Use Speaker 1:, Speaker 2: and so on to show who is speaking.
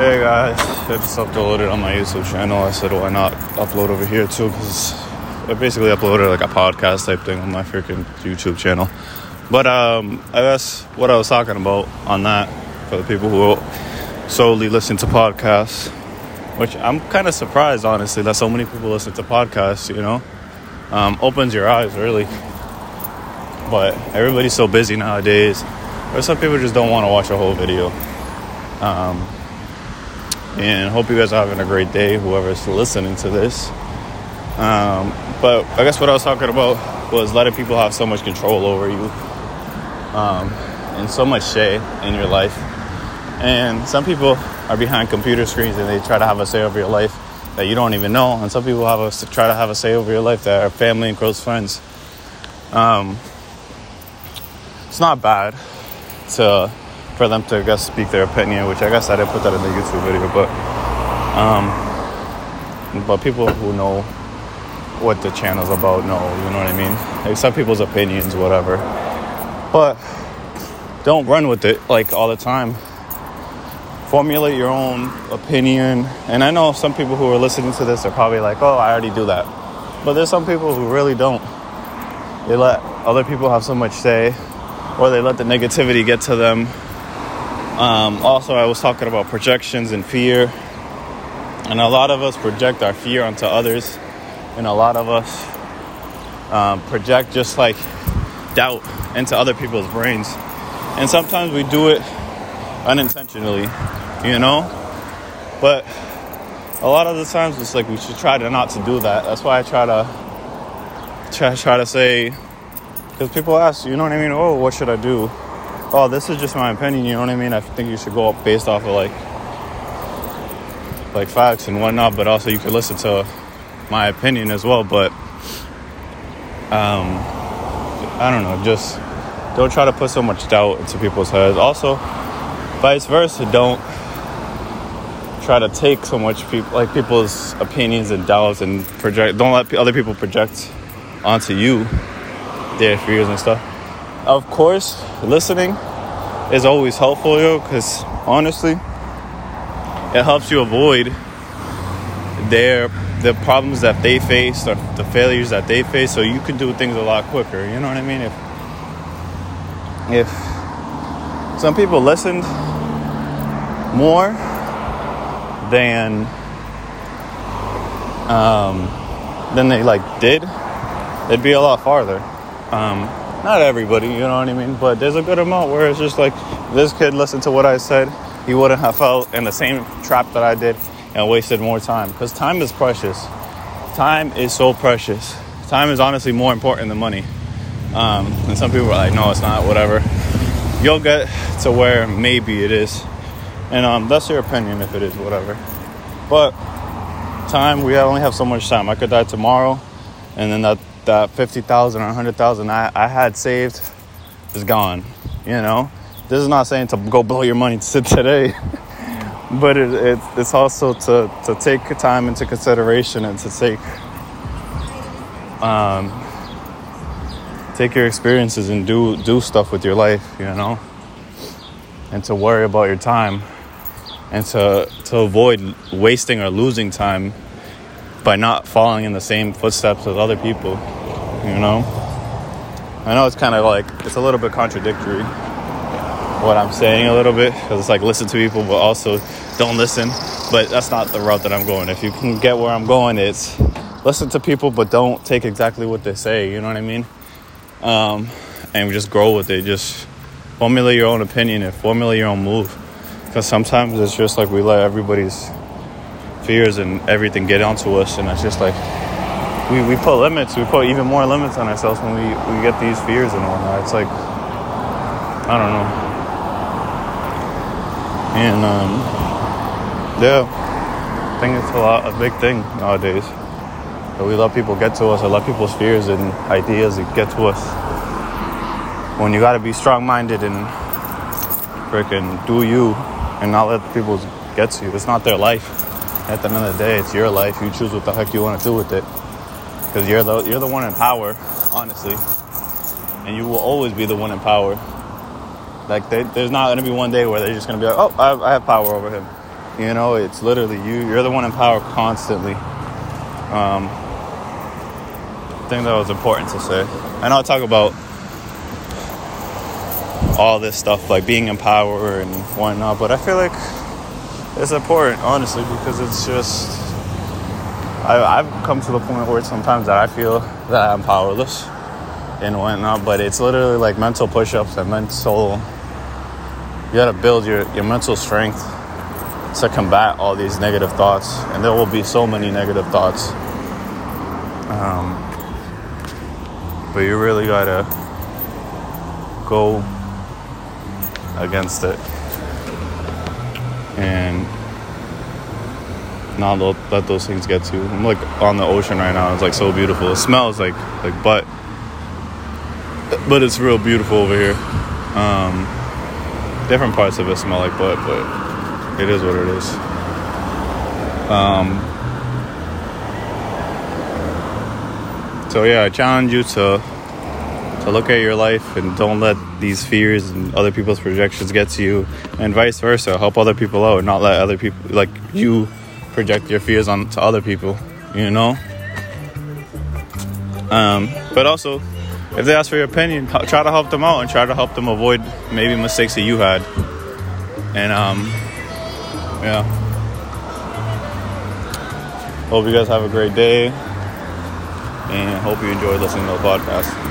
Speaker 1: Hey guys, I just uploaded on my YouTube channel. I said, why not upload over here too? Because I basically uploaded like a podcast type thing on my freaking YouTube channel. But um, I guess what I was talking about on that for the people who solely listen to podcasts, which I'm kind of surprised, honestly, that so many people listen to podcasts. You know, um, opens your eyes really. But everybody's so busy nowadays. Or some people just don't want to watch a whole video. Um, and hope you guys are having a great day, whoever's listening to this. Um, but I guess what I was talking about was letting people have so much control over you um, and so much say in your life. And some people are behind computer screens and they try to have a say over your life that you don't even know. And some people have a, try to have a say over your life that are family and close friends. Um, it's not bad to for them to I guess speak their opinion, which I guess I didn't put that in the YouTube video, but um, but people who know what the channel's about know, you know what I mean? Like some people's opinions, whatever. But don't run with it like all the time. Formulate your own opinion. And I know some people who are listening to this are probably like, oh, I already do that. But there's some people who really don't. They let other people have so much say, or they let the negativity get to them um, also, I was talking about projections and fear. And a lot of us project our fear onto others. And a lot of us um, project just like doubt into other people's brains. And sometimes we do it unintentionally, you know? But a lot of the times it's like we should try to not to do that. That's why I try to try, try to say, because people ask, you know what I mean? Oh, what should I do? Oh, this is just my opinion. You know what I mean? I think you should go up based off of like like facts and whatnot, but also you could listen to my opinion as well. But um, I don't know. Just don't try to put so much doubt into people's heads. Also, vice versa, don't try to take so much people like people's opinions and doubts and project. Don't let other people project onto you their fears and stuff of course, listening is always helpful, yo, because honestly, it helps you avoid their the problems that they face or the failures that they face, so you can do things a lot quicker. You know what I mean? If if some people listened more than um, than they like did, they'd be a lot farther. Um, not everybody, you know what I mean? But there's a good amount where it's just like this kid listened to what I said, he wouldn't have felt in the same trap that I did and wasted more time. Because time is precious. Time is so precious. Time is honestly more important than money. Um, and some people are like, no, it's not, whatever. You'll get to where maybe it is. And um, that's your opinion if it is, whatever. But time, we only have so much time. I could die tomorrow, and then that that 50,000 or 100,000 I, I had saved is gone. You know, this is not saying to go blow your money today, but it, it, it's also to, to take time into consideration and to take um, take your experiences and do do stuff with your life. You know, and to worry about your time and to to avoid wasting or losing time by not following in the same footsteps as other people, you know? I know it's kind of like, it's a little bit contradictory what I'm saying a little bit because it's like listen to people, but also don't listen. But that's not the route that I'm going. If you can get where I'm going, it's listen to people, but don't take exactly what they say, you know what I mean? Um, and just grow with it. Just formulate your own opinion and formulate your own move. Because sometimes it's just like we let everybody's fears and everything get onto us, and it's just like we, we put limits. We put even more limits on ourselves when we, we get these fears and whatnot. It's like I don't know, and um, yeah, I think it's a lot a big thing nowadays. That we let people get to us, or let people's fears and ideas get to us. When you got to be strong-minded and freaking do you, and not let people get to you. It's not their life at the end of the day, it's your life. You choose what the heck you want to do with it. Because you're the you're the one in power, honestly, and you will always be the one in power. Like they, there's not gonna be one day where they're just gonna be like, oh, I, I have power over him. You know, it's literally you. You're the one in power constantly. Um, I think that was important to say. And I'll talk about all this stuff like being in power and whatnot, but I feel like it's important, honestly, because it's just I, have come to the point where sometimes that I feel that I'm powerless and whatnot, but it's literally like mental push-ups and mental. You gotta build your your mental strength to combat all these negative thoughts, and there will be so many negative thoughts. Um, but you really gotta go against it and not let those things get to. I'm like on the ocean right now. It's like so beautiful. It smells like like butt, but it's real beautiful over here. Um, different parts of it smell like butt, but it is what it is. Um, so yeah, I challenge you to to look at your life and don't let these fears and other people's projections get to you, and vice versa. Help other people out, not let other people like you project your fears on to other people. You know. Um, but also, if they ask for your opinion, try to help them out and try to help them avoid maybe mistakes that you had. And um, yeah. Hope you guys have a great day and hope you enjoyed listening to the podcast.